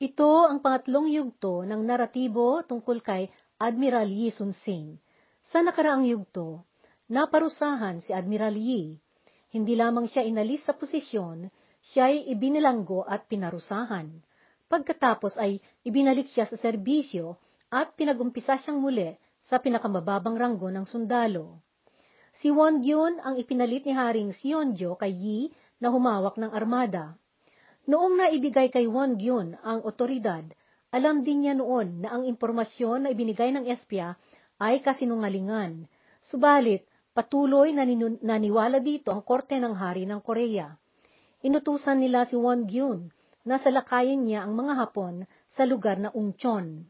Ito ang pangatlong yugto ng naratibo tungkol kay Admiral Yi Sun Sin. Sa nakaraang yugto, naparusahan si Admiral Yi. Hindi lamang siya inalis sa posisyon, siya ay ibinilanggo at pinarusahan. Pagkatapos ay ibinalik siya sa serbisyo at pinagumpisa siyang muli sa pinakamababang ranggo ng sundalo. Si Won Gyun ang ipinalit ni Haring Sionjo kay Yi na humawak ng armada. Noong naibigay kay Won Gyun ang otoridad, alam din niya noon na ang impormasyon na ibinigay ng espya ay kasinungalingan. Subalit, patuloy na naniwala dito ang korte ng hari ng Korea. Inutusan nila si Won Gyun na salakayin niya ang mga Hapon sa lugar na Ungchon.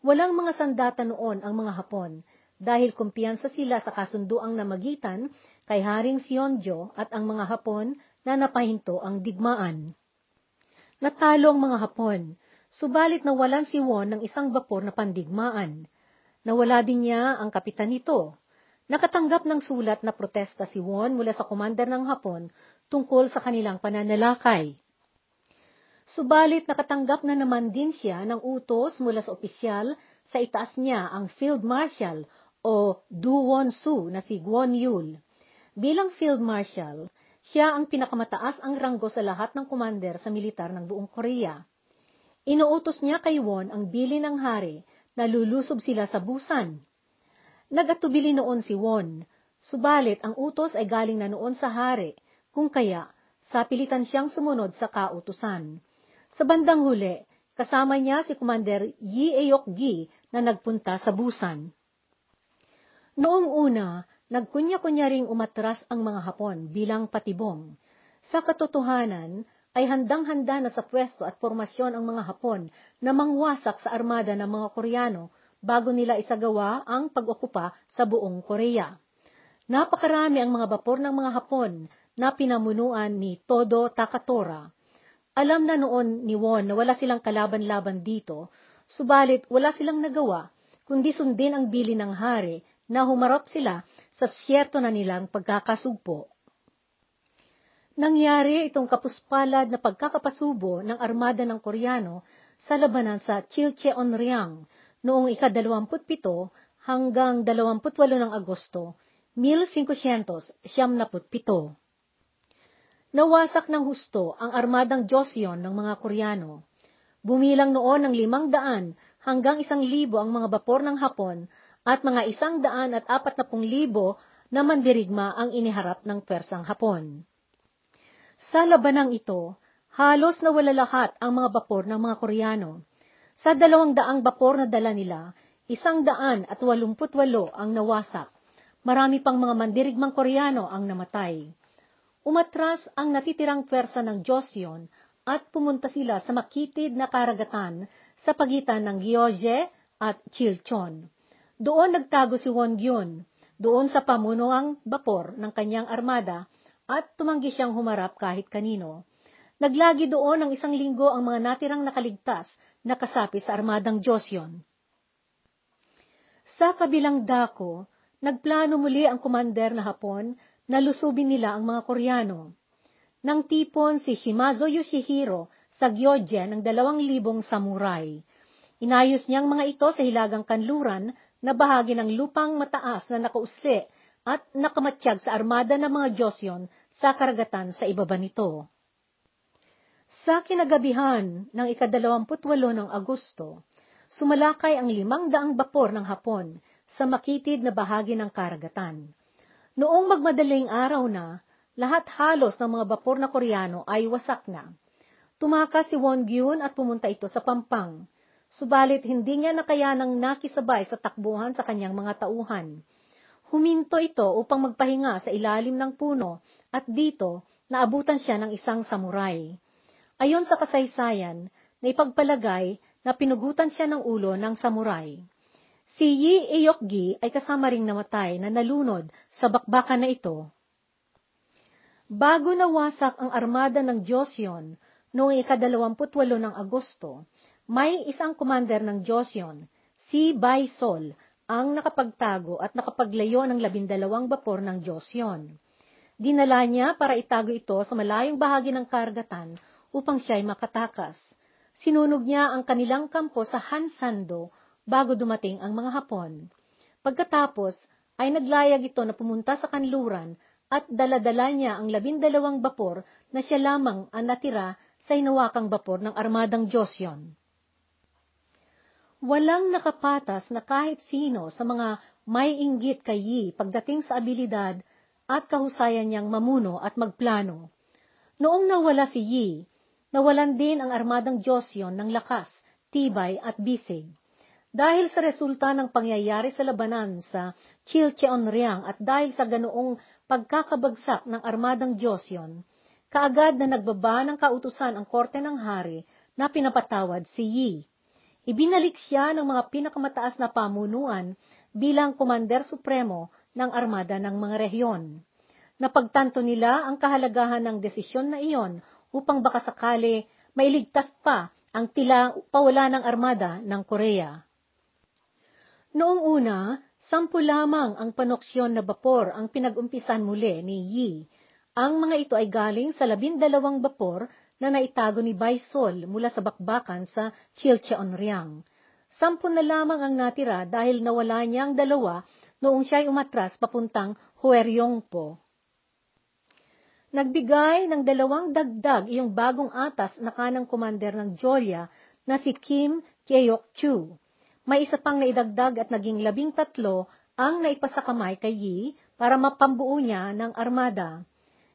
Walang mga sandata noon ang mga Hapon dahil kumpiyansa sila sa kasunduang namagitan kay Haring Sionjo at ang mga Hapon na napahinto ang digmaan. Natalo ang mga Hapon, subalit nawalan si Won ng isang bapor na pandigmaan. Nawala din niya ang kapitan nito. Nakatanggap ng sulat na protesta si Won mula sa commander ng Hapon tungkol sa kanilang pananalakay. Subalit nakatanggap na naman din siya ng utos mula sa opisyal sa itaas niya ang Field Marshal o Du Won Su na si Gwon Yul. Bilang Field Marshal, siya ang pinakamataas ang ranggo sa lahat ng commander sa militar ng buong Korea. Inuutos niya kay Won ang bili ng hari na lulusob sila sa busan. Nagatubili noon si Won, subalit ang utos ay galing na noon sa hari, kung kaya sapilitan siyang sumunod sa kautusan. Sa bandang huli, kasama niya si Commander Yi Eok Gi na nagpunta sa busan. Noong una, nagkunya-kunya ring umatras ang mga Hapon bilang patibong. Sa katotohanan, ay handang-handa na sa pwesto at formasyon ang mga Hapon na mangwasak sa armada ng mga Koreano bago nila isagawa ang pag-okupa sa buong Korea. Napakarami ang mga bapor ng mga Hapon na pinamunuan ni Todo Takatora. Alam na noon ni Won na wala silang kalaban-laban dito, subalit wala silang nagawa kundi sundin ang bili ng hari na humarap sila sa siyerto na nilang pagkakasugpo. Nangyari itong kapuspalad na pagkakapasubo ng armada ng Koreano sa labanan sa Chilcheonryang noong ika-27 hanggang 28 ng Agosto, 1577. Nawasak ng husto ang armadang Joseon ng mga Koreano. Bumilang noon ng limang daan hanggang isang libo ang mga bapor ng Hapon at mga isang daan at apat na pung libo na mandirigma ang iniharap ng Persang Hapon. Sa labanang ito, halos nawala lahat ang mga bapor ng mga Koreano. Sa dalawang daang bapor na dala nila, isang daan at walumput walo ang nawasak. Marami pang mga mandirigmang Koreano ang namatay. Umatras ang natitirang pwersa ng Joseon at pumunta sila sa makitid na karagatan sa pagitan ng Gyeoje at Chilchon. Doon nagtago si Won Gyun, doon sa pamunuang bapor ng kanyang armada at tumanggi siyang humarap kahit kanino. Naglagi doon ng isang linggo ang mga natirang nakaligtas na kasapi sa armadang Joseon. Sa kabilang dako, nagplano muli ang kumander na Hapon na lusubin nila ang mga Koreano. Nang tipon si Shimazo Yoshihiro sa Gyoje ng dalawang libong samurai. Inayos niyang mga ito sa hilagang kanluran na bahagi ng lupang mataas na nakausli at nakamatsyag sa armada ng mga Joseon sa karagatan sa ibaba nito. Sa kinagabihan ng ikadalawamputwalo ng Agosto, sumalakay ang limang daang bapor ng Hapon sa makitid na bahagi ng karagatan. Noong magmadaling araw na, lahat halos ng mga bapor na Koreano ay wasak na. Tumakas si Won Gyun at pumunta ito sa Pampang, subalit hindi niya nakayanang nakisabay sa takbuhan sa kanyang mga tauhan. Huminto ito upang magpahinga sa ilalim ng puno at dito naabutan siya ng isang samurai. Ayon sa kasaysayan, na ipagpalagay na pinugutan siya ng ulo ng samurai. Si Yi Eokgi ay kasama ring namatay na nalunod sa bakbakan na ito. Bago nawasak ang armada ng Joseon noong ikadalawamputwalo ng Agosto, may isang commander ng Joseon, si Bai Sol, ang nakapagtago at nakapaglayo ng labindalawang bapor ng Joseon. Dinala niya para itago ito sa malayong bahagi ng karagatan upang siya ay makatakas. Sinunog niya ang kanilang kampo sa Hansando bago dumating ang mga Hapon. Pagkatapos, ay naglayag ito na pumunta sa kanluran at daladala niya ang labindalawang bapor na siya lamang ang natira sa inawakang bapor ng armadang Joseon. Walang nakapatas na kahit sino sa mga may inggit kay Yi pagdating sa abilidad at kahusayan niyang mamuno at magplano. Noong nawala si Yi, nawalan din ang armadang Joseon ng lakas, tibay at bisig. Dahil sa resulta ng pangyayari sa labanan sa Chilcheonriang at dahil sa ganoong pagkakabagsak ng armadang Joseon, kaagad na nagbaba ng kautusan ang korte ng hari na pinapatawad si Yi. Ibinalik siya ng mga pinakamataas na pamunuan bilang Komander Supremo ng armada ng mga rehiyon. Napagtanto nila ang kahalagahan ng desisyon na iyon upang baka sakali mailigtas pa ang tila pawala ng armada ng Korea. Noong una, sampu lamang ang panoksyon na bapor ang pinag-umpisan muli ni Yi. Ang mga ito ay galing sa labindalawang bapor na naitago ni Baisol mula sa bakbakan sa Chilcheonriang. Sampu na lamang ang natira dahil nawala niya ang dalawa noong siya'y umatras papuntang Hueryongpo. Nagbigay ng dalawang dagdag iyong bagong atas na kanang komander ng Jolia na si Kim Kyeok-chu. May isa pang naidagdag at naging labing tatlo ang naipasakamay kay Yi para mapambuo niya ng armada.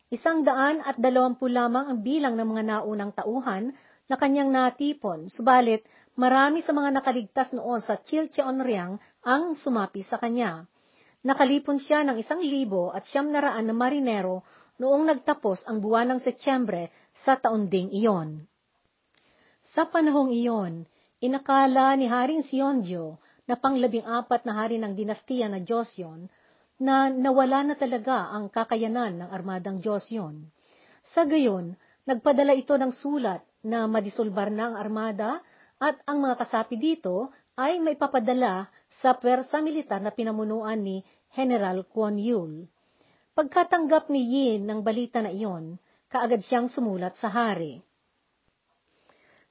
Isang daan at dalawampu lamang ang bilang ng mga naunang tauhan na kanyang natipon, subalit marami sa mga nakaligtas noon sa Chilcheonriang ang sumapi sa kanya. Nakalipon siya ng isang libo at siyam na raan na marinero noong nagtapos ang buwan ng Setyembre sa taon ding iyon. Sa panahong iyon, Inakala ni Haring Sionjo na panglabing apat na hari ng dinastiya na Joseon na nawala na talaga ang kakayanan ng armadang Joseon. Sa gayon, nagpadala ito ng sulat na madisolbar na ang armada at ang mga kasapi dito ay maipapadala sa pwersa militar na pinamunuan ni General Kwon Yul. Pagkatanggap ni Yin ng balita na iyon, kaagad siyang sumulat sa hari.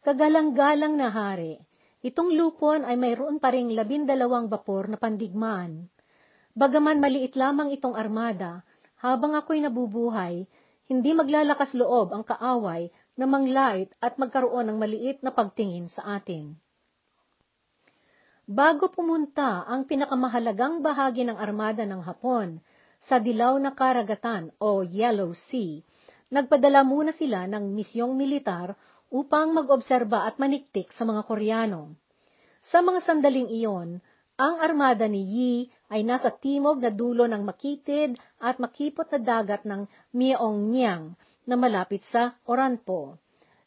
Kagalang-galang na hari, itong lupon ay mayroon pa ring labindalawang bapor na pandigmaan. Bagaman maliit lamang itong armada, habang ako'y nabubuhay, hindi maglalakas loob ang kaaway na manglait at magkaroon ng maliit na pagtingin sa atin. Bago pumunta ang pinakamahalagang bahagi ng armada ng Hapon sa dilaw na karagatan o Yellow Sea, nagpadala muna sila ng misyong militar upang mag-obserba at maniktik sa mga Koreano. Sa mga sandaling iyon, ang armada ni Yi ay nasa timog na dulo ng makitid at makipot na dagat ng Myeongnyang na malapit sa Oranpo.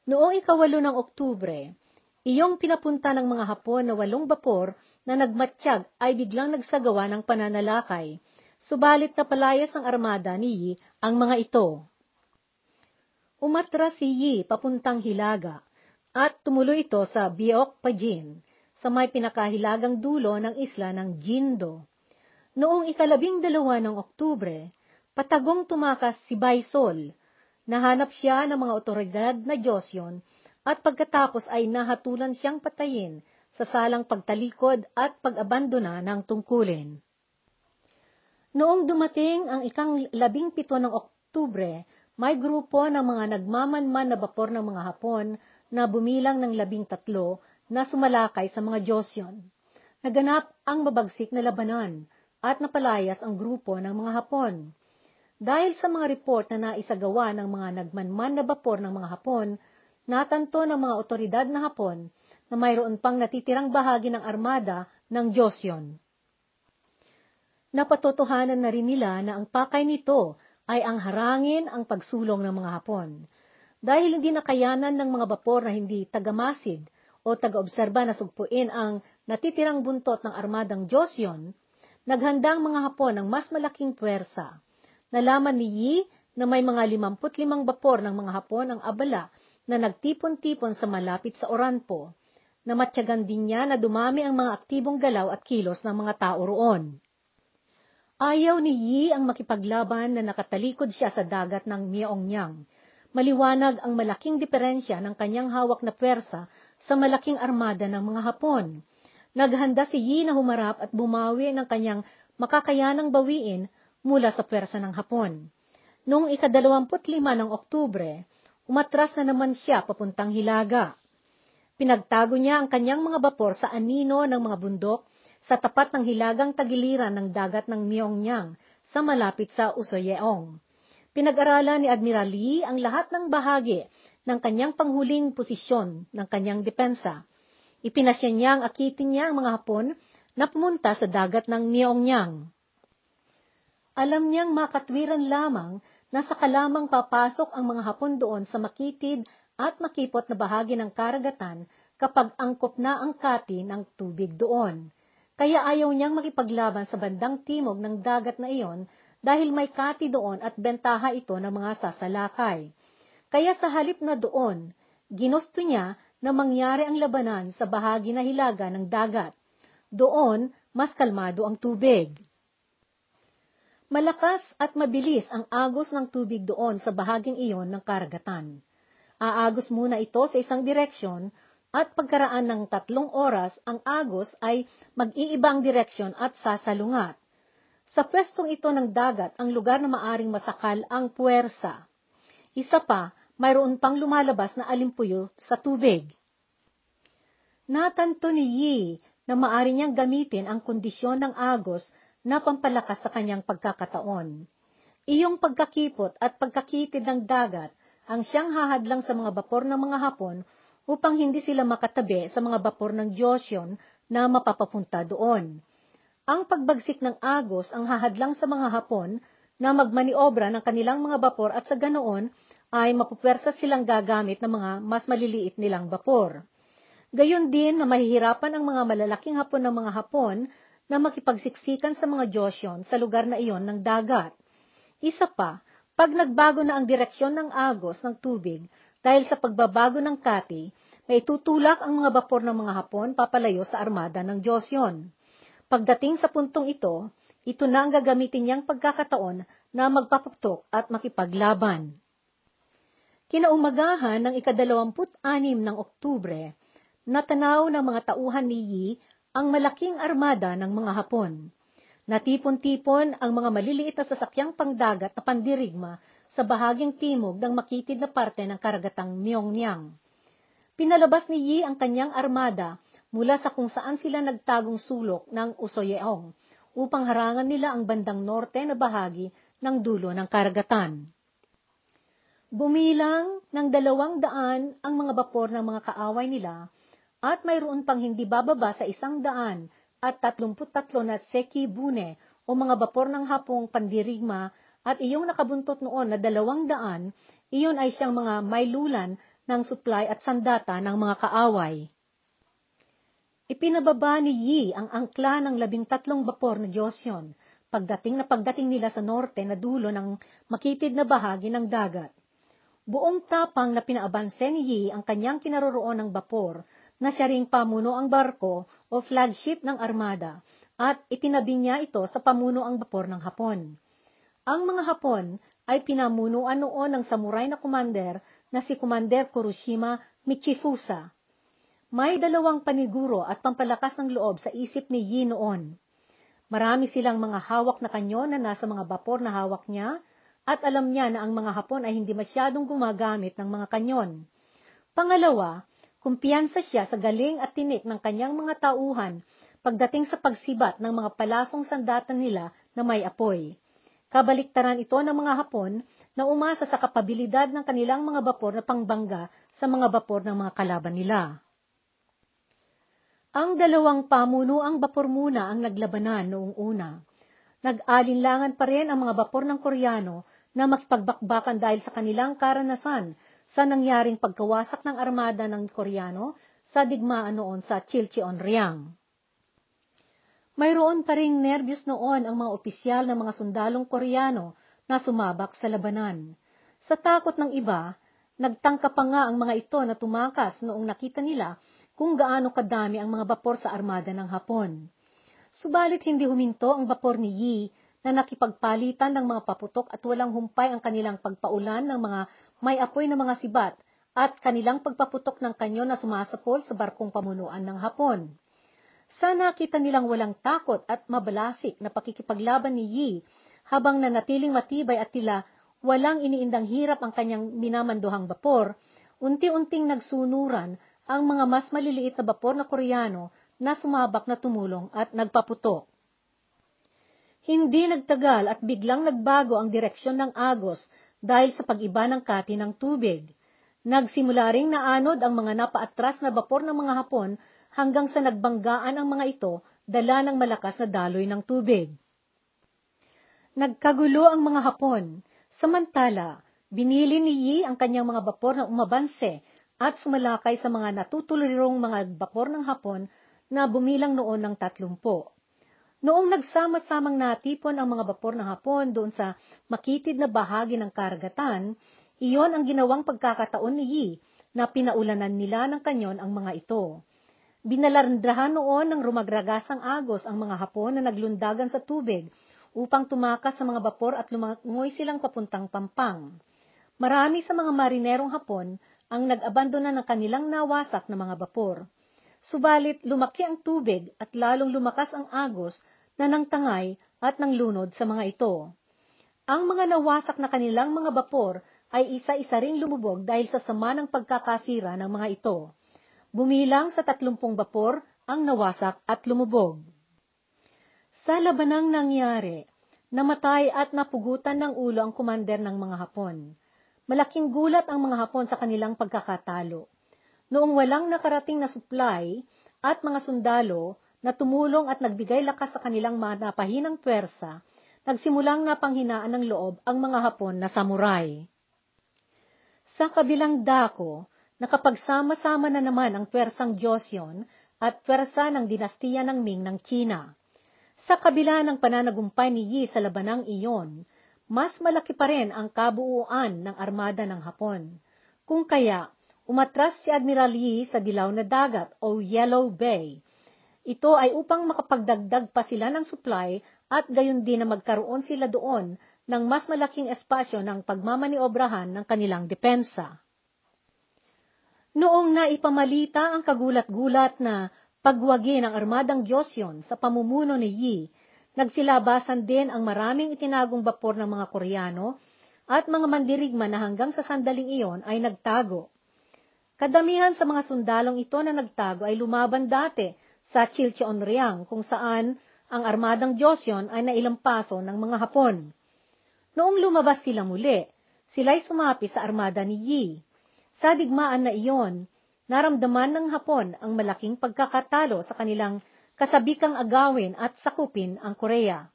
Noong ikawalo ng Oktubre, iyong pinapunta ng mga Hapon na walong bapor na nagmatsyag ay biglang nagsagawa ng pananalakay, subalit na palayas ng armada ni Yi ang mga ito. Umatras si Yi papuntang Hilaga at tumuloy ito sa Biok Pajin, sa may pinakahilagang dulo ng isla ng Jindo. Noong ikalabing dalawa ng Oktubre, patagong tumakas si Baisol. Nahanap siya ng mga otoridad na Joseon at pagkatapos ay nahatulan siyang patayin sa salang pagtalikod at pag-abandona ng tungkulin. Noong dumating ang ikang labing pito ng Oktubre, may grupo ng mga nagmamanman na bapor ng mga Hapon na bumilang ng labing tatlo na sumalakay sa mga Joseon. Naganap ang mabagsik na labanan at napalayas ang grupo ng mga Hapon. Dahil sa mga report na naisagawa ng mga nagmanman na bapor ng mga Hapon, natanto ng mga otoridad na Hapon na mayroon pang natitirang bahagi ng armada ng Joseon. Napatotohanan na rin nila na ang pakay nito ay ang harangin ang pagsulong ng mga Hapon. Dahil hindi nakayanan ng mga bapor na hindi tagamasid o taga-obserba na sugpuin ang natitirang buntot ng armadang Joseon, naghandang mga Hapon ng mas malaking puwersa. Nalaman ni Yi na may mga 55 bapor ng mga Hapon ang abala na nagtipon-tipon sa malapit sa Oranpo, na matyagan din niya na dumami ang mga aktibong galaw at kilos ng mga tao roon. Ayaw ni Yi ang makipaglaban na nakatalikod siya sa dagat ng Myeongyang. Maliwanag ang malaking diferensya ng kanyang hawak na pwersa sa malaking armada ng mga Hapon. Naghanda si Yi na humarap at bumawi ng kanyang makakayanang bawiin mula sa pwersa ng Hapon. Noong ikadalawamput lima ng Oktubre, umatras na naman siya papuntang Hilaga. Pinagtago niya ang kanyang mga bapor sa anino ng mga bundok sa tapat ng hilagang tagiliran ng dagat ng Myeongyang sa malapit sa Usoyeong. Pinag-aralan ni Admiral Lee ang lahat ng bahagi ng kanyang panghuling posisyon ng kanyang depensa. Ipinasya niya ang akitin niya ang mga Hapon na pumunta sa dagat ng Myeongyang. Alam niyang makatwiran lamang na sa kalamang papasok ang mga Hapon doon sa makitid at makipot na bahagi ng karagatan kapag angkop na ang kati ng tubig doon. Kaya ayaw niyang makipaglaban sa bandang timog ng dagat na iyon dahil may kati doon at bentaha ito ng mga sasalakay. Kaya sa halip na doon, ginusto niya na mangyari ang labanan sa bahagi na hilaga ng dagat. Doon, mas kalmado ang tubig. Malakas at mabilis ang agos ng tubig doon sa bahaging iyon ng karagatan. Aagos muna ito sa isang direksyon at pagkaraan ng tatlong oras, ang agos ay mag-iibang direksyon at sasalungat. Sa pwestong ito ng dagat, ang lugar na maaring masakal ang puwersa. Isa pa, mayroon pang lumalabas na alimpuyo sa tubig. Natanto ni Yi na maari niyang gamitin ang kondisyon ng agos na pampalakas sa kanyang pagkakataon. Iyong pagkakipot at pagkakitid ng dagat ang siyang hahadlang sa mga bapor ng mga Hapon upang hindi sila makatabi sa mga bapor ng Joseon na mapapapunta doon. Ang pagbagsik ng Agos ang hahadlang sa mga Hapon na magmaniobra ng kanilang mga bapor at sa ganoon ay mapupwersa silang gagamit ng mga mas maliliit nilang bapor. Gayon din na mahihirapan ang mga malalaking hapon ng mga Hapon na makipagsiksikan sa mga Joseon sa lugar na iyon ng dagat. Isa pa, pag nagbago na ang direksyon ng agos ng tubig dahil sa pagbabago ng kati, may tutulak ang mga bapor ng mga Hapon papalayo sa armada ng Joseon. Pagdating sa puntong ito, ito na ang gagamitin niyang pagkakataon na magpaputok at makipaglaban. Kinaumagahan ng ikadalawamput anim ng Oktubre, natanaw ng mga tauhan ni Yi ang malaking armada ng mga Hapon. Natipon-tipon ang mga maliliit na sasakyang pangdagat na pandirigma sa bahaging timog ng makitid na parte ng karagatang Myeongyang. Pinalabas ni Yi ang kanyang armada mula sa kung saan sila nagtagong sulok ng Usoyeong upang harangan nila ang bandang norte na bahagi ng dulo ng karagatan. Bumilang ng dalawang daan ang mga bapor ng mga kaaway nila at mayroon pang hindi bababa sa isang daan at tatlumput tatlo na seki bune o mga bapor ng hapong pandirigma at iyong nakabuntot noon na dalawang daan, iyon ay siyang mga maylulan ng supply at sandata ng mga kaaway. Ipinababa ni Yi ang angkla ng labing tatlong bapor na Joseon, pagdating na pagdating nila sa norte na dulo ng makitid na bahagi ng dagat. Buong tapang na pinaabanse ni Yi ang kanyang kinaroroon ng bapor na siya ring pamuno ang barko o flagship ng armada at itinabi niya ito sa pamuno ang bapor ng Hapon. Ang mga Hapon ay pinamunuan noon ng samurai na kumander na si Commander Kuroshima Michifusa. May dalawang paniguro at pampalakas ng loob sa isip ni Yi noon. Marami silang mga hawak na kanyon na nasa mga bapor na hawak niya at alam niya na ang mga Hapon ay hindi masyadong gumagamit ng mga kanyon. Pangalawa, Kumpiyansa siya sa galing at tinik ng kanyang mga tauhan pagdating sa pagsibat ng mga palasong sandatan nila na may apoy. Kabaliktaran ito ng mga Hapon na umasa sa kapabilidad ng kanilang mga bapor na pangbangga sa mga bapor ng mga kalaban nila. Ang dalawang pamuno ang bapor muna ang naglabanan noong una. Nag-alinlangan pa rin ang mga bapor ng Koreano na makipagbakbakan dahil sa kanilang karanasan sa nangyaring pagkawasak ng armada ng Koreano sa digmaan noon sa Chilcheonryang. Mayroon pa ring nervyos noon ang mga opisyal ng mga sundalong Koreano na sumabak sa labanan. Sa takot ng iba, nagtangka pa nga ang mga ito na tumakas noong nakita nila kung gaano kadami ang mga bapor sa armada ng Hapon. Subalit hindi huminto ang bapor ni Yi na nakipagpalitan ng mga paputok at walang humpay ang kanilang pagpaulan ng mga may apoy na mga sibat at kanilang pagpaputok ng kanyo na sumasapol sa barkong pamunuan ng Hapon. Sa nakita nilang walang takot at mabalasik na pakikipaglaban ni Yi habang nanatiling matibay at tila walang iniindang hirap ang kanyang minamanduhang bapor, unti-unting nagsunuran ang mga mas maliliit na bapor na Koreano na sumabak na tumulong at nagpaputok. Hindi nagtagal at biglang nagbago ang direksyon ng agos dahil sa pag-iba ng kati ng tubig. Nagsimula ring naanod ang mga napaatras na bapor ng mga Hapon hanggang sa nagbanggaan ang mga ito dala ng malakas na daloy ng tubig. Nagkagulo ang mga Hapon, samantala binili ni Yi ang kanyang mga bapor na umabanse at sumalakay sa mga natutulirong mga bapor ng Hapon na bumilang noon ng tatlumpo. Noong nagsama-samang natipon ang mga bapor ng Hapon doon sa makitid na bahagi ng karagatan, iyon ang ginawang pagkakataon ni Yi na pinaulanan nila ng kanyon ang mga ito. Binalandrahan noon ng rumagragasang agos ang mga hapon na naglundagan sa tubig upang tumakas sa mga bapor at lumangoy silang papuntang pampang. Marami sa mga marinerong hapon ang nag-abandona ng kanilang nawasak na mga bapor. Subalit lumaki ang tubig at lalong lumakas ang agos na nangtangay at nanglunod sa mga ito. Ang mga nawasak na kanilang mga bapor ay isa-isa ring lumubog dahil sa sama ng pagkakasira ng mga ito. Bumilang sa tatlumpong bapor ang nawasak at lumubog. Sa labanang nangyari, namatay at napugutan ng ulo ang kumander ng mga Hapon. Malaking gulat ang mga Hapon sa kanilang pagkakatalo. Noong walang nakarating na supply at mga sundalo na tumulong at nagbigay lakas sa kanilang mga napahinang pwersa, nagsimulang napanghinaan ng loob ang mga Hapon na samurai. Sa kabilang dako, nakapagsama-sama na naman ang pwersang Joseon at pwersa ng dinastiya ng Ming ng China. Sa kabila ng pananagumpay ni Yi sa labanang iyon, mas malaki pa rin ang kabuuan ng armada ng Hapon. Kung kaya, umatras si Admiral Yi sa dilaw na dagat o Yellow Bay. Ito ay upang makapagdagdag pa sila ng supply at gayon din na magkaroon sila doon ng mas malaking espasyo ng pagmamaniobrahan ng kanilang depensa. Noong naipamalita ang kagulat-gulat na pagwagi ng armadang Joseon sa pamumuno ni Yi, nagsilabasan din ang maraming itinagong bapor ng mga Koreano at mga mandirigma na hanggang sa sandaling iyon ay nagtago. Kadamihan sa mga sundalong ito na nagtago ay lumaban dati sa Chilcheonryang kung saan ang armadang Joseon ay nailampaso ng mga Hapon. Noong lumabas sila muli, sila'y sumapi sa armada ni Yi. Sa digmaan na iyon, naramdaman ng Hapon ang malaking pagkakatalo sa kanilang kasabikang agawin at sakupin ang Korea.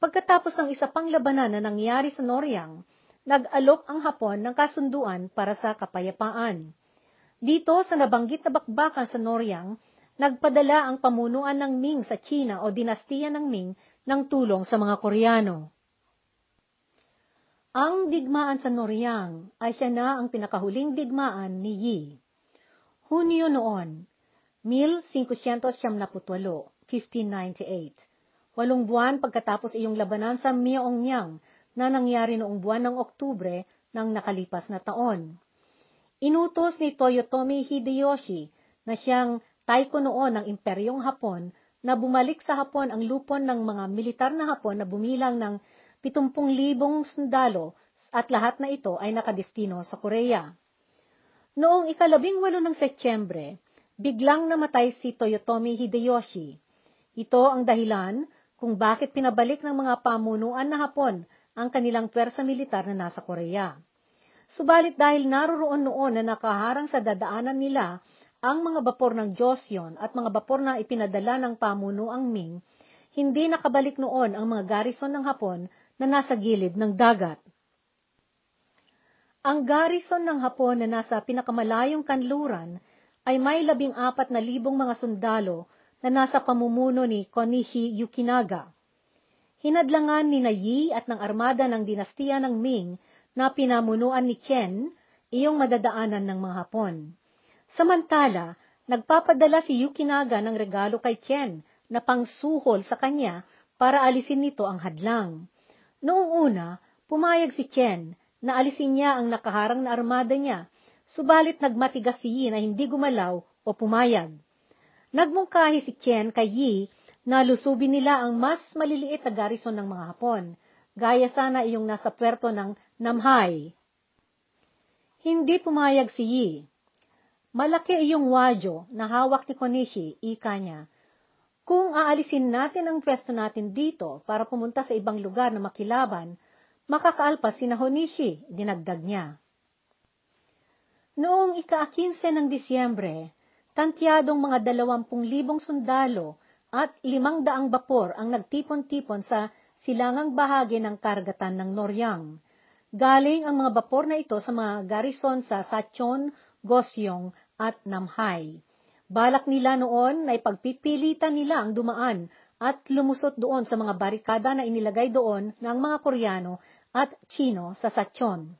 Pagkatapos ng isa pang labanan na nangyari sa Noryang, nag-alok ang Hapon ng kasunduan para sa kapayapaan. Dito sa nabanggit na bakbakan sa Noryang, nagpadala ang pamunuan ng Ming sa China o dinastiya ng Ming ng tulong sa mga Koreano. Ang digmaan sa Noryang ay siya na ang pinakahuling digmaan ni Yi. Hunyo noon, 1578, 1598. Walong buwan pagkatapos iyong labanan sa Myeongyang na nangyari noong buwan ng Oktubre ng nakalipas na taon. Inutos ni Toyotomi Hideyoshi na siyang taiko noon ng Imperyong Hapon na bumalik sa Hapon ang lupon ng mga militar na Hapon na bumilang ng 70,000 sundalo at lahat na ito ay nakadestino sa Korea. Noong ikalabing walo ng Setyembre, biglang namatay si Toyotomi Hideyoshi. Ito ang dahilan kung bakit pinabalik ng mga pamunuan na Hapon ang kanilang pwersa militar na nasa Korea. Subalit dahil naroroon noon na nakaharang sa dadaanan nila ang mga bapor ng Joseon at mga bapor na ipinadala ng pamunuang Ming, hindi nakabalik noon ang mga garrison ng Hapon na nasa gilid ng dagat. Ang garrison ng Hapon na nasa pinakamalayong kanluran ay may labing apat na libong mga sundalo na nasa pamumuno ni Konishi Yukinaga. Hinadlangan ni Nayi at ng armada ng dinastiya ng Ming na pinamunuan ni Ken iyong madadaanan ng mga Hapon. Samantala, nagpapadala si Yukinaga ng regalo kay Ken na pangsuhol sa kanya para alisin nito ang hadlang. Noong una, pumayag si Chen na alisin niya ang nakaharang na armada niya, Subalit nagmatigas si Yi na hindi gumalaw o pumayag. Nagmungkahi si Chen kay Yi na lusubin nila ang mas maliliit na garrison ng mga Hapon, gaya sana iyong nasa puerto ng Namhai. Hindi pumayag si Yi. Malaki iyong wadyo na hawak ni Konishi, ika niya. Kung aalisin natin ang pwesto natin dito para pumunta sa ibang lugar na makilaban, makakaalpas si Nahonishi, dinagdag niya. Noong ika-15 ng Disyembre, tantyadong mga dalawampung libong sundalo at limang daang bapor ang nagtipon-tipon sa silangang bahagi ng karagatan ng Noryang. Galing ang mga bapor na ito sa mga garrison sa Sachon, Gosyong at Namhai. Balak nila noon na ipagpipilitan nila ang dumaan at lumusot doon sa mga barikada na inilagay doon ng mga Koreano at Chino sa Sachon.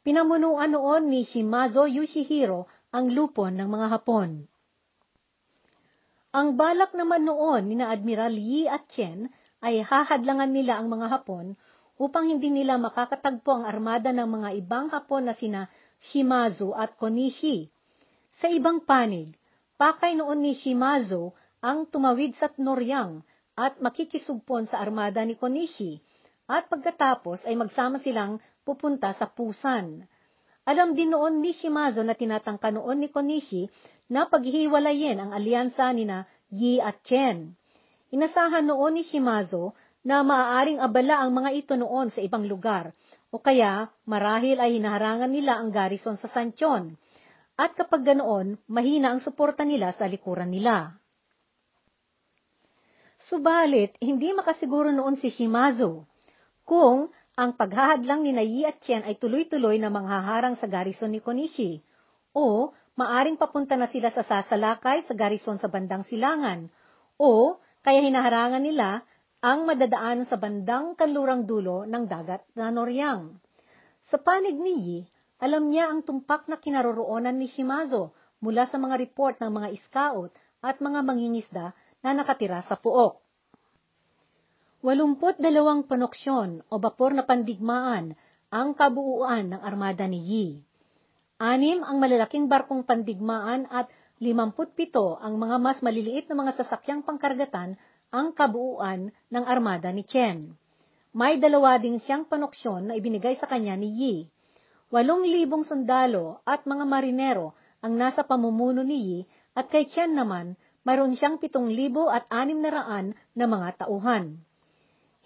Pinamunuan noon ni Shimazo Yoshihiro ang lupon ng mga Hapon. Ang balak naman noon ni na Admiral Yi at Chen ay hahadlangan nila ang mga Hapon upang hindi nila makakatagpo ang armada ng mga ibang Hapon na sina Shimazu at Konishi. Sa ibang panig, pakay noon ni Shimazu ang tumawid sa Noryang at makikisugpon sa armada ni Konishi at pagkatapos ay magsama silang pupunta sa Pusan. Alam din noon ni Shimazo na tinatangka noon ni Konishi na paghihiwalayin ang alyansa ni na Yi at Chen. Inasahan noon ni Shimazo na maaaring abala ang mga ito noon sa ibang lugar, o kaya marahil ay hinaharangan nila ang garrison sa Sanchon. At kapag ganoon, mahina ang suporta nila sa likuran nila. Subalit, hindi makasiguro noon si Shimazo kung ang paghahadlang ni Nayi at Chen ay tuloy-tuloy na manghaharang sa garrison ni Konishi, o maaring papunta na sila sa sasalakay sa garrison sa bandang silangan, o kaya hinaharangan nila ang madadaan sa bandang kanlurang dulo ng dagat na Noryang. Sa panig ni Yi, alam niya ang tumpak na kinaroroonan ni Shimazo mula sa mga report ng mga scout at mga mangingisda na nakatira sa puok. Walumput dalawang panoksyon o bapor na pandigmaan ang kabuuan ng armada ni Yi. Anim ang malalaking barkong pandigmaan at 57 ang mga mas maliliit na mga sasakyang pangkargatan ang kabuuan ng armada ni Chen. May dalawa ding siyang panoksyon na ibinigay sa kanya ni Yi. Walong libong sundalo at mga marinero ang nasa pamumuno ni Yi at kay Chen naman mayroon siyang pitong libo at anim na raan na mga tauhan.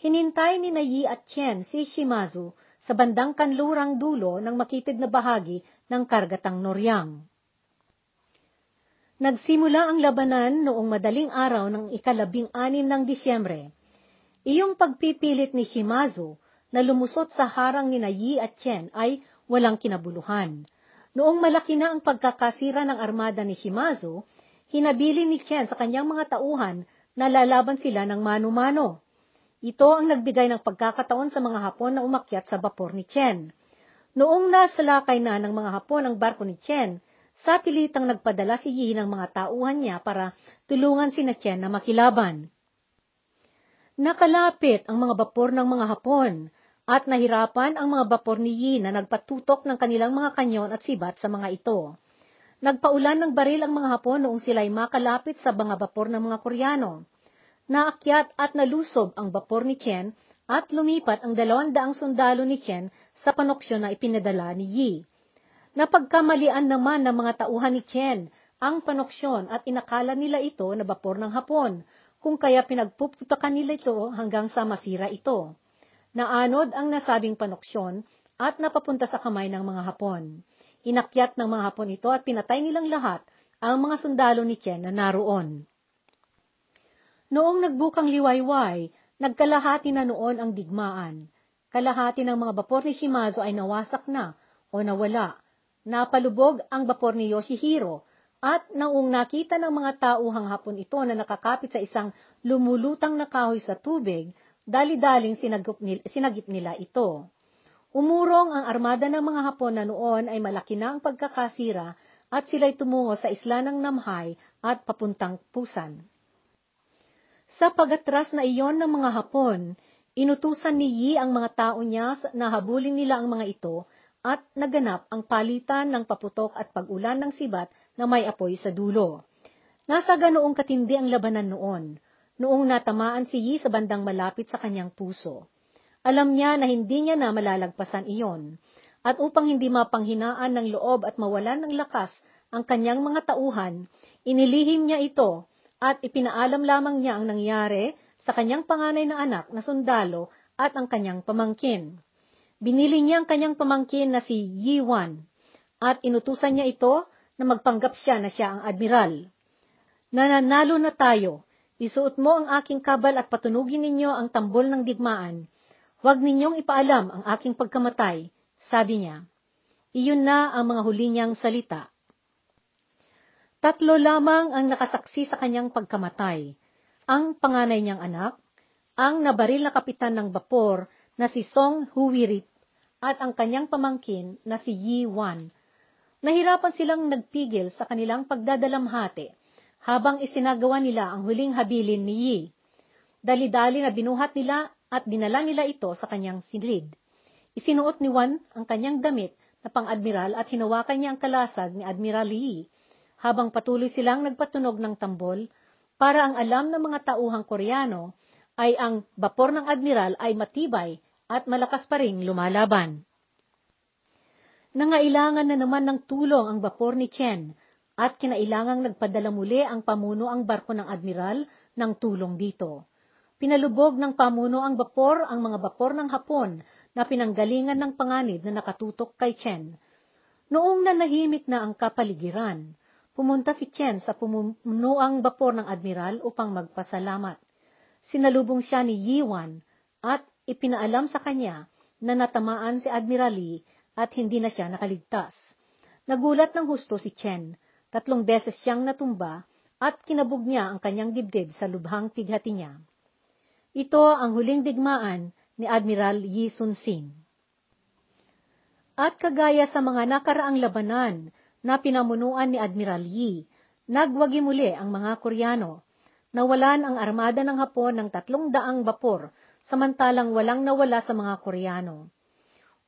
Hinintay ni Nayi at Chen si Shimazu sa bandang kanlurang dulo ng makitid na bahagi ng kargatang Noryang. Nagsimula ang labanan noong madaling araw ng ikalabing anim ng Disyembre. Iyong pagpipilit ni Shimazu na lumusot sa harang ni Nayi at Chen ay walang kinabuluhan. Noong malaki na ang pagkakasira ng armada ni Shimazu, hinabili ni Chen sa kanyang mga tauhan na lalaban sila ng mano-mano. Ito ang nagbigay ng pagkakataon sa mga Hapon na umakyat sa bapor ni Chen. Noong nasalakay na ng mga Hapon ang barko ni Chen, sa pilitang nagpadala si Yi ng mga tauhan niya para tulungan si na Chen na makilaban. Nakalapit ang mga bapor ng mga Hapon at nahirapan ang mga bapor ni Yi na nagpatutok ng kanilang mga kanyon at sibat sa mga ito. Nagpaulan ng baril ang mga Hapon noong sila'y makalapit sa mga bapor ng mga Koreano naakyat at nalusob ang bapor ni Chen at lumipat ang dalawang daang sundalo ni Chen sa panoksyon na ipinadala ni Yi. Napagkamalian naman ng mga tauhan ni Chen ang panoksyon at inakala nila ito na bapor ng Hapon, kung kaya pinagpuputakan nila ito hanggang sa masira ito. Naanod ang nasabing panoksyon at napapunta sa kamay ng mga Hapon. Inakyat ng mga Hapon ito at pinatay nilang lahat ang mga sundalo ni Chen na naroon. Noong nagbukang liwayway, nagkalahati na noon ang digmaan. Kalahati ng mga bapor ni Shimazo ay nawasak na o nawala. Napalubog ang bapor ni Yoshihiro at noong nakita ng mga tauhang hapon ito na nakakapit sa isang lumulutang na kahoy sa tubig, dali-daling sinagip nila ito. Umurong ang armada ng mga hapon na noon ay malaki na ang pagkakasira at sila'y tumungo sa isla ng Namhay at papuntang Pusan. Sa pagatras na iyon ng mga Hapon, inutusan ni Yi ang mga tao niya na habulin nila ang mga ito at naganap ang palitan ng paputok at pagulan ng sibat na may apoy sa dulo. Nasa ganoong katindi ang labanan noon, noong natamaan si Yi sa bandang malapit sa kanyang puso. Alam niya na hindi niya na malalagpasan iyon, at upang hindi mapanghinaan ng loob at mawalan ng lakas ang kanyang mga tauhan, inilihim niya ito at ipinaalam lamang niya ang nangyari sa kanyang panganay na anak na sundalo at ang kanyang pamangkin. Binili niya ang kanyang pamangkin na si Yi Wan at inutusan niya ito na magpanggap siya na siya ang admiral. Nananalo na tayo. Isuot mo ang aking kabal at patunugin ninyo ang tambol ng digmaan. Huwag ninyong ipaalam ang aking pagkamatay, sabi niya. Iyon na ang mga huli niyang salita. Tatlo lamang ang nakasaksi sa kanyang pagkamatay. Ang panganay niyang anak, ang nabaril na kapitan ng bapor na si Song Huwirit at ang kanyang pamangkin na si Yi Wan. Nahirapan silang nagpigil sa kanilang pagdadalamhati habang isinagawa nila ang huling habilin ni Yi. Dali-dali na binuhat nila at dinala nila ito sa kanyang silid. Isinuot ni Wan ang kanyang damit na pang-admiral at hinawakan niya ang kalasag ni Admiral Yi habang patuloy silang nagpatunog ng tambol para ang alam ng mga tauhang Koreano ay ang bapor ng admiral ay matibay at malakas pa ring lumalaban. Nangailangan na naman ng tulong ang bapor ni Chen at kinailangang nagpadala muli ang pamuno ang barko ng admiral ng tulong dito. Pinalubog ng pamuno ang bapor ang mga bapor ng Hapon na pinanggalingan ng panganib na nakatutok kay Chen. Noong nanahimik na ang kapaligiran, pumunta si Chen sa pumunuang bapor ng admiral upang magpasalamat. Sinalubong siya ni Yiwan at ipinaalam sa kanya na natamaan si Admiral Lee at hindi na siya nakaligtas. Nagulat ng husto si Chen. Tatlong beses siyang natumba at kinabog niya ang kanyang dibdib sa lubhang pighati niya. Ito ang huling digmaan ni Admiral Yi Sun-sin. At kagaya sa mga nakaraang labanan na pinamunuan ni Admiral Yi, nagwagi muli ang mga Koreano. Nawalan ang armada ng Hapon ng tatlong daang bapor samantalang walang nawala sa mga Koreano.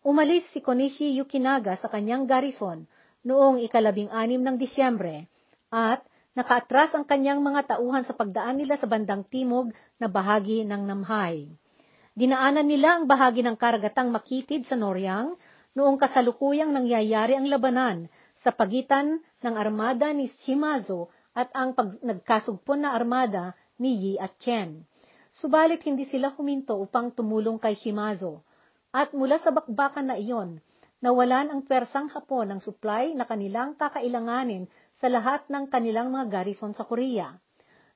Umalis si Konishi Yukinaga sa kanyang garrison noong ikalabing anim ng Disyembre at nakaatras ang kanyang mga tauhan sa pagdaan nila sa bandang timog na bahagi ng Namhay. Dinaanan nila ang bahagi ng karagatang makitid sa Noryang noong kasalukuyang nangyayari ang labanan sa pagitan ng armada ni Shimazo at ang pag nagkasugpon na armada ni Yi at Chen. Subalit hindi sila huminto upang tumulong kay Shimazo. At mula sa bakbakan na iyon, nawalan ang persang Hapon ng supply na kanilang kakailanganin sa lahat ng kanilang mga garrison sa Korea.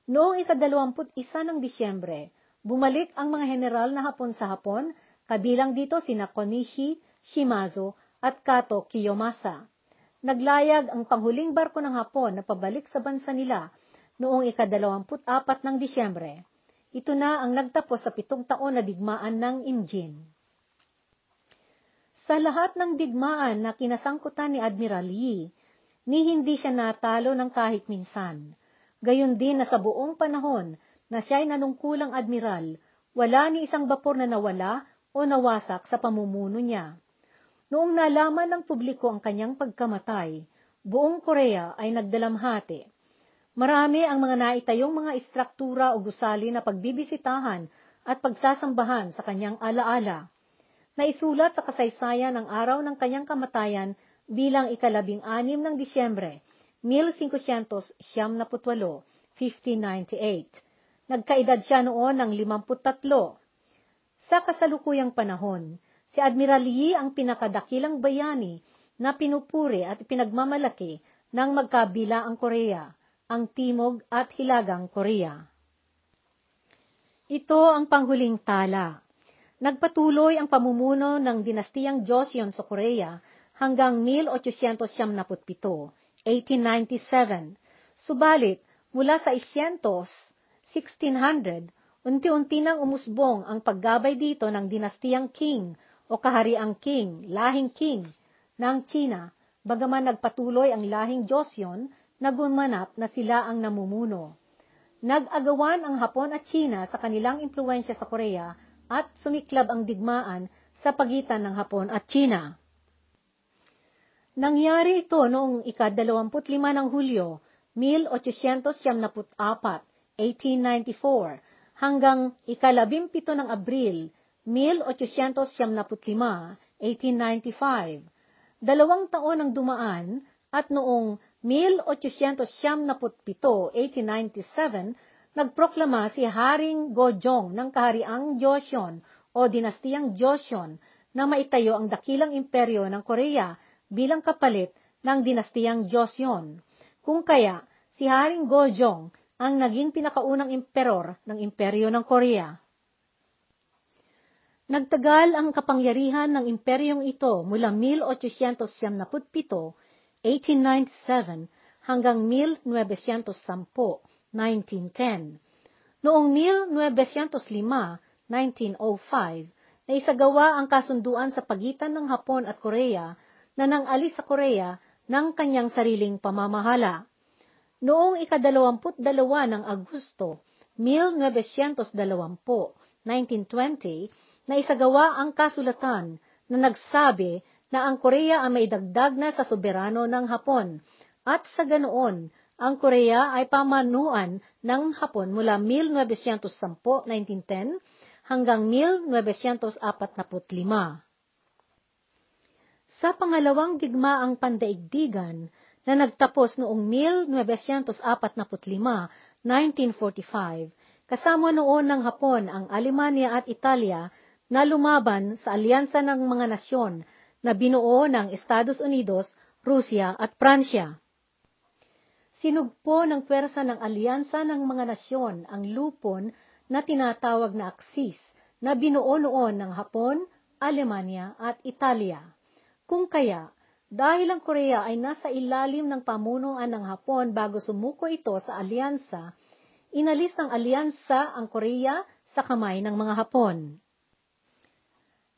Noong ikadalawamput isa ng Disyembre, bumalik ang mga general na Hapon sa Hapon, kabilang dito sina Konishi, Shimazo, at Kato Kiyomasa. Naglayag ang panghuling barko ng Hapon na pabalik sa bansa nila noong ikadalawamput apat ng Disyembre. Ito na ang nagtapos sa pitong taon na digmaan ng Imjin. Sa lahat ng digmaan na kinasangkutan ni Admiral Yi, ni hindi siya natalo ng kahit minsan. Gayon din na sa buong panahon na siya'y nanungkulang admiral, wala ni isang bapor na nawala o nawasak sa pamumuno niya. Noong nalaman ng publiko ang kanyang pagkamatay, buong Korea ay nagdalamhati Marami ang mga naitayong mga istruktura o gusali na pagbibisitahan at pagsasambahan sa kanyang alaala. Naisulat sa kasaysayan ng araw ng kanyang kamatayan bilang ikalabing anim ng Disyembre, 1578, 1598. Nagkaedad siya noon ng 53. Sa kasalukuyang panahon, si Admiral Yi ang pinakadakilang bayani na pinupuri at pinagmamalaki ng magkabila ang Korea ang Timog at Hilagang Korea. Ito ang panghuling tala. Nagpatuloy ang pamumuno ng dinastiyang Joseon sa Korea hanggang 1877, 1897. Subalit, mula sa 600, 1600, unti-unti nang umusbong ang paggabay dito ng dinastiyang King o kahariang King, lahing King ng China, bagaman nagpatuloy ang lahing Joseon nagumanap na sila ang namumuno. Nag-agawan ang Hapon at China sa kanilang impluensya sa Korea at sumiklab ang digmaan sa pagitan ng Hapon at China. Nangyari ito noong ika-25 ng Hulyo, 1874, 1894, hanggang ika-17 ng Abril, 1875, 1895. Dalawang taon ang dumaan at noong 1877, 1897, nagproklama si Haring Gojong ng Kahariang Joseon o Dinastiyang Joseon na maitayo ang dakilang imperyo ng Korea bilang kapalit ng Dinastiyang Joseon. Kung kaya, si Haring Gojong ang naging pinakaunang emperor ng imperyo ng Korea. Nagtagal ang kapangyarihan ng imperyong ito mula 1877, 1897 hanggang 1910, 1910. Noong 1905, 1905, naisagawa ang kasunduan sa pagitan ng Hapon at Korea na nang alis sa Korea ng kanyang sariling pamamahala. Noong ikadalawamput dalawa ng Agosto, 1920, 1920, na isagawa ang kasulatan na nagsabi na ang Korea ay maidagdag na sa soberano ng Hapon at sa ganoon, ang Korea ay pamanuan ng Hapon mula 1910-1910 hanggang 1945. Sa pangalawang digmaang pandaigdigan na nagtapos noong 1945-1945, kasama noon ng Hapon ang Alemanya at Italia na lumaban sa alyansa ng mga nasyon na binuo ng Estados Unidos, Rusya at Pransya. Sinugpo ng pwersa ng alyansa ng mga nasyon ang lupon na tinatawag na Axis na binuo noon ng Hapon, Alemanya at Italia. Kung kaya, dahil ang Korea ay nasa ilalim ng pamunuan ng Hapon bago sumuko ito sa alyansa, inalis ng alyansa ang Korea sa kamay ng mga Hapon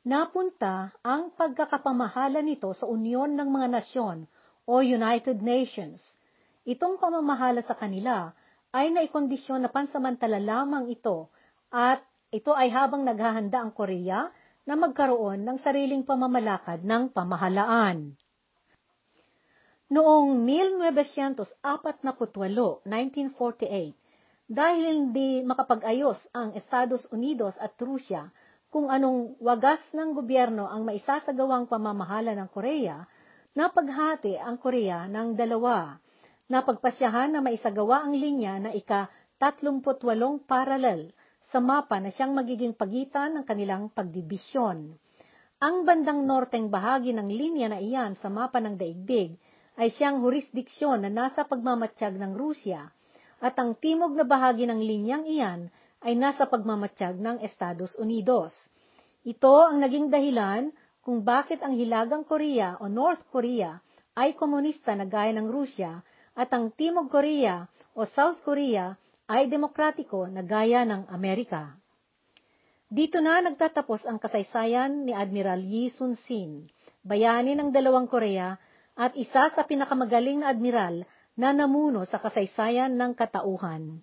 napunta ang pagkakapamahala nito sa Unyon ng mga Nasyon o United Nations. Itong pamamahala sa kanila ay naikondisyon na pansamantala lamang ito at ito ay habang naghahanda ang Korea na magkaroon ng sariling pamamalakad ng pamahalaan. Noong 1948, 1948, dahil hindi makapag-ayos ang Estados Unidos at Rusya kung anong wagas ng gobyerno ang maisasagawang pamamahala ng Korea, napaghati ang Korea ng dalawa. Napagpasyahan na maisagawa ang linya na ika-38 paralel sa mapa na siyang magiging pagitan ng kanilang pagdibisyon. Ang bandang norteng bahagi ng linya na iyan sa mapa ng daigdig ay siyang jurisdiksyon na nasa pagmamatsyag ng Rusya at ang timog na bahagi ng linyang iyan ay nasa pagmamatsyag ng Estados Unidos. Ito ang naging dahilan kung bakit ang Hilagang Korea o North Korea ay komunista na gaya ng Rusya at ang Timog Korea o South Korea ay demokratiko na gaya ng Amerika. Dito na nagtatapos ang kasaysayan ni Admiral Yi Sun-sin, bayani ng dalawang Korea at isa sa pinakamagaling na admiral na namuno sa kasaysayan ng katauhan.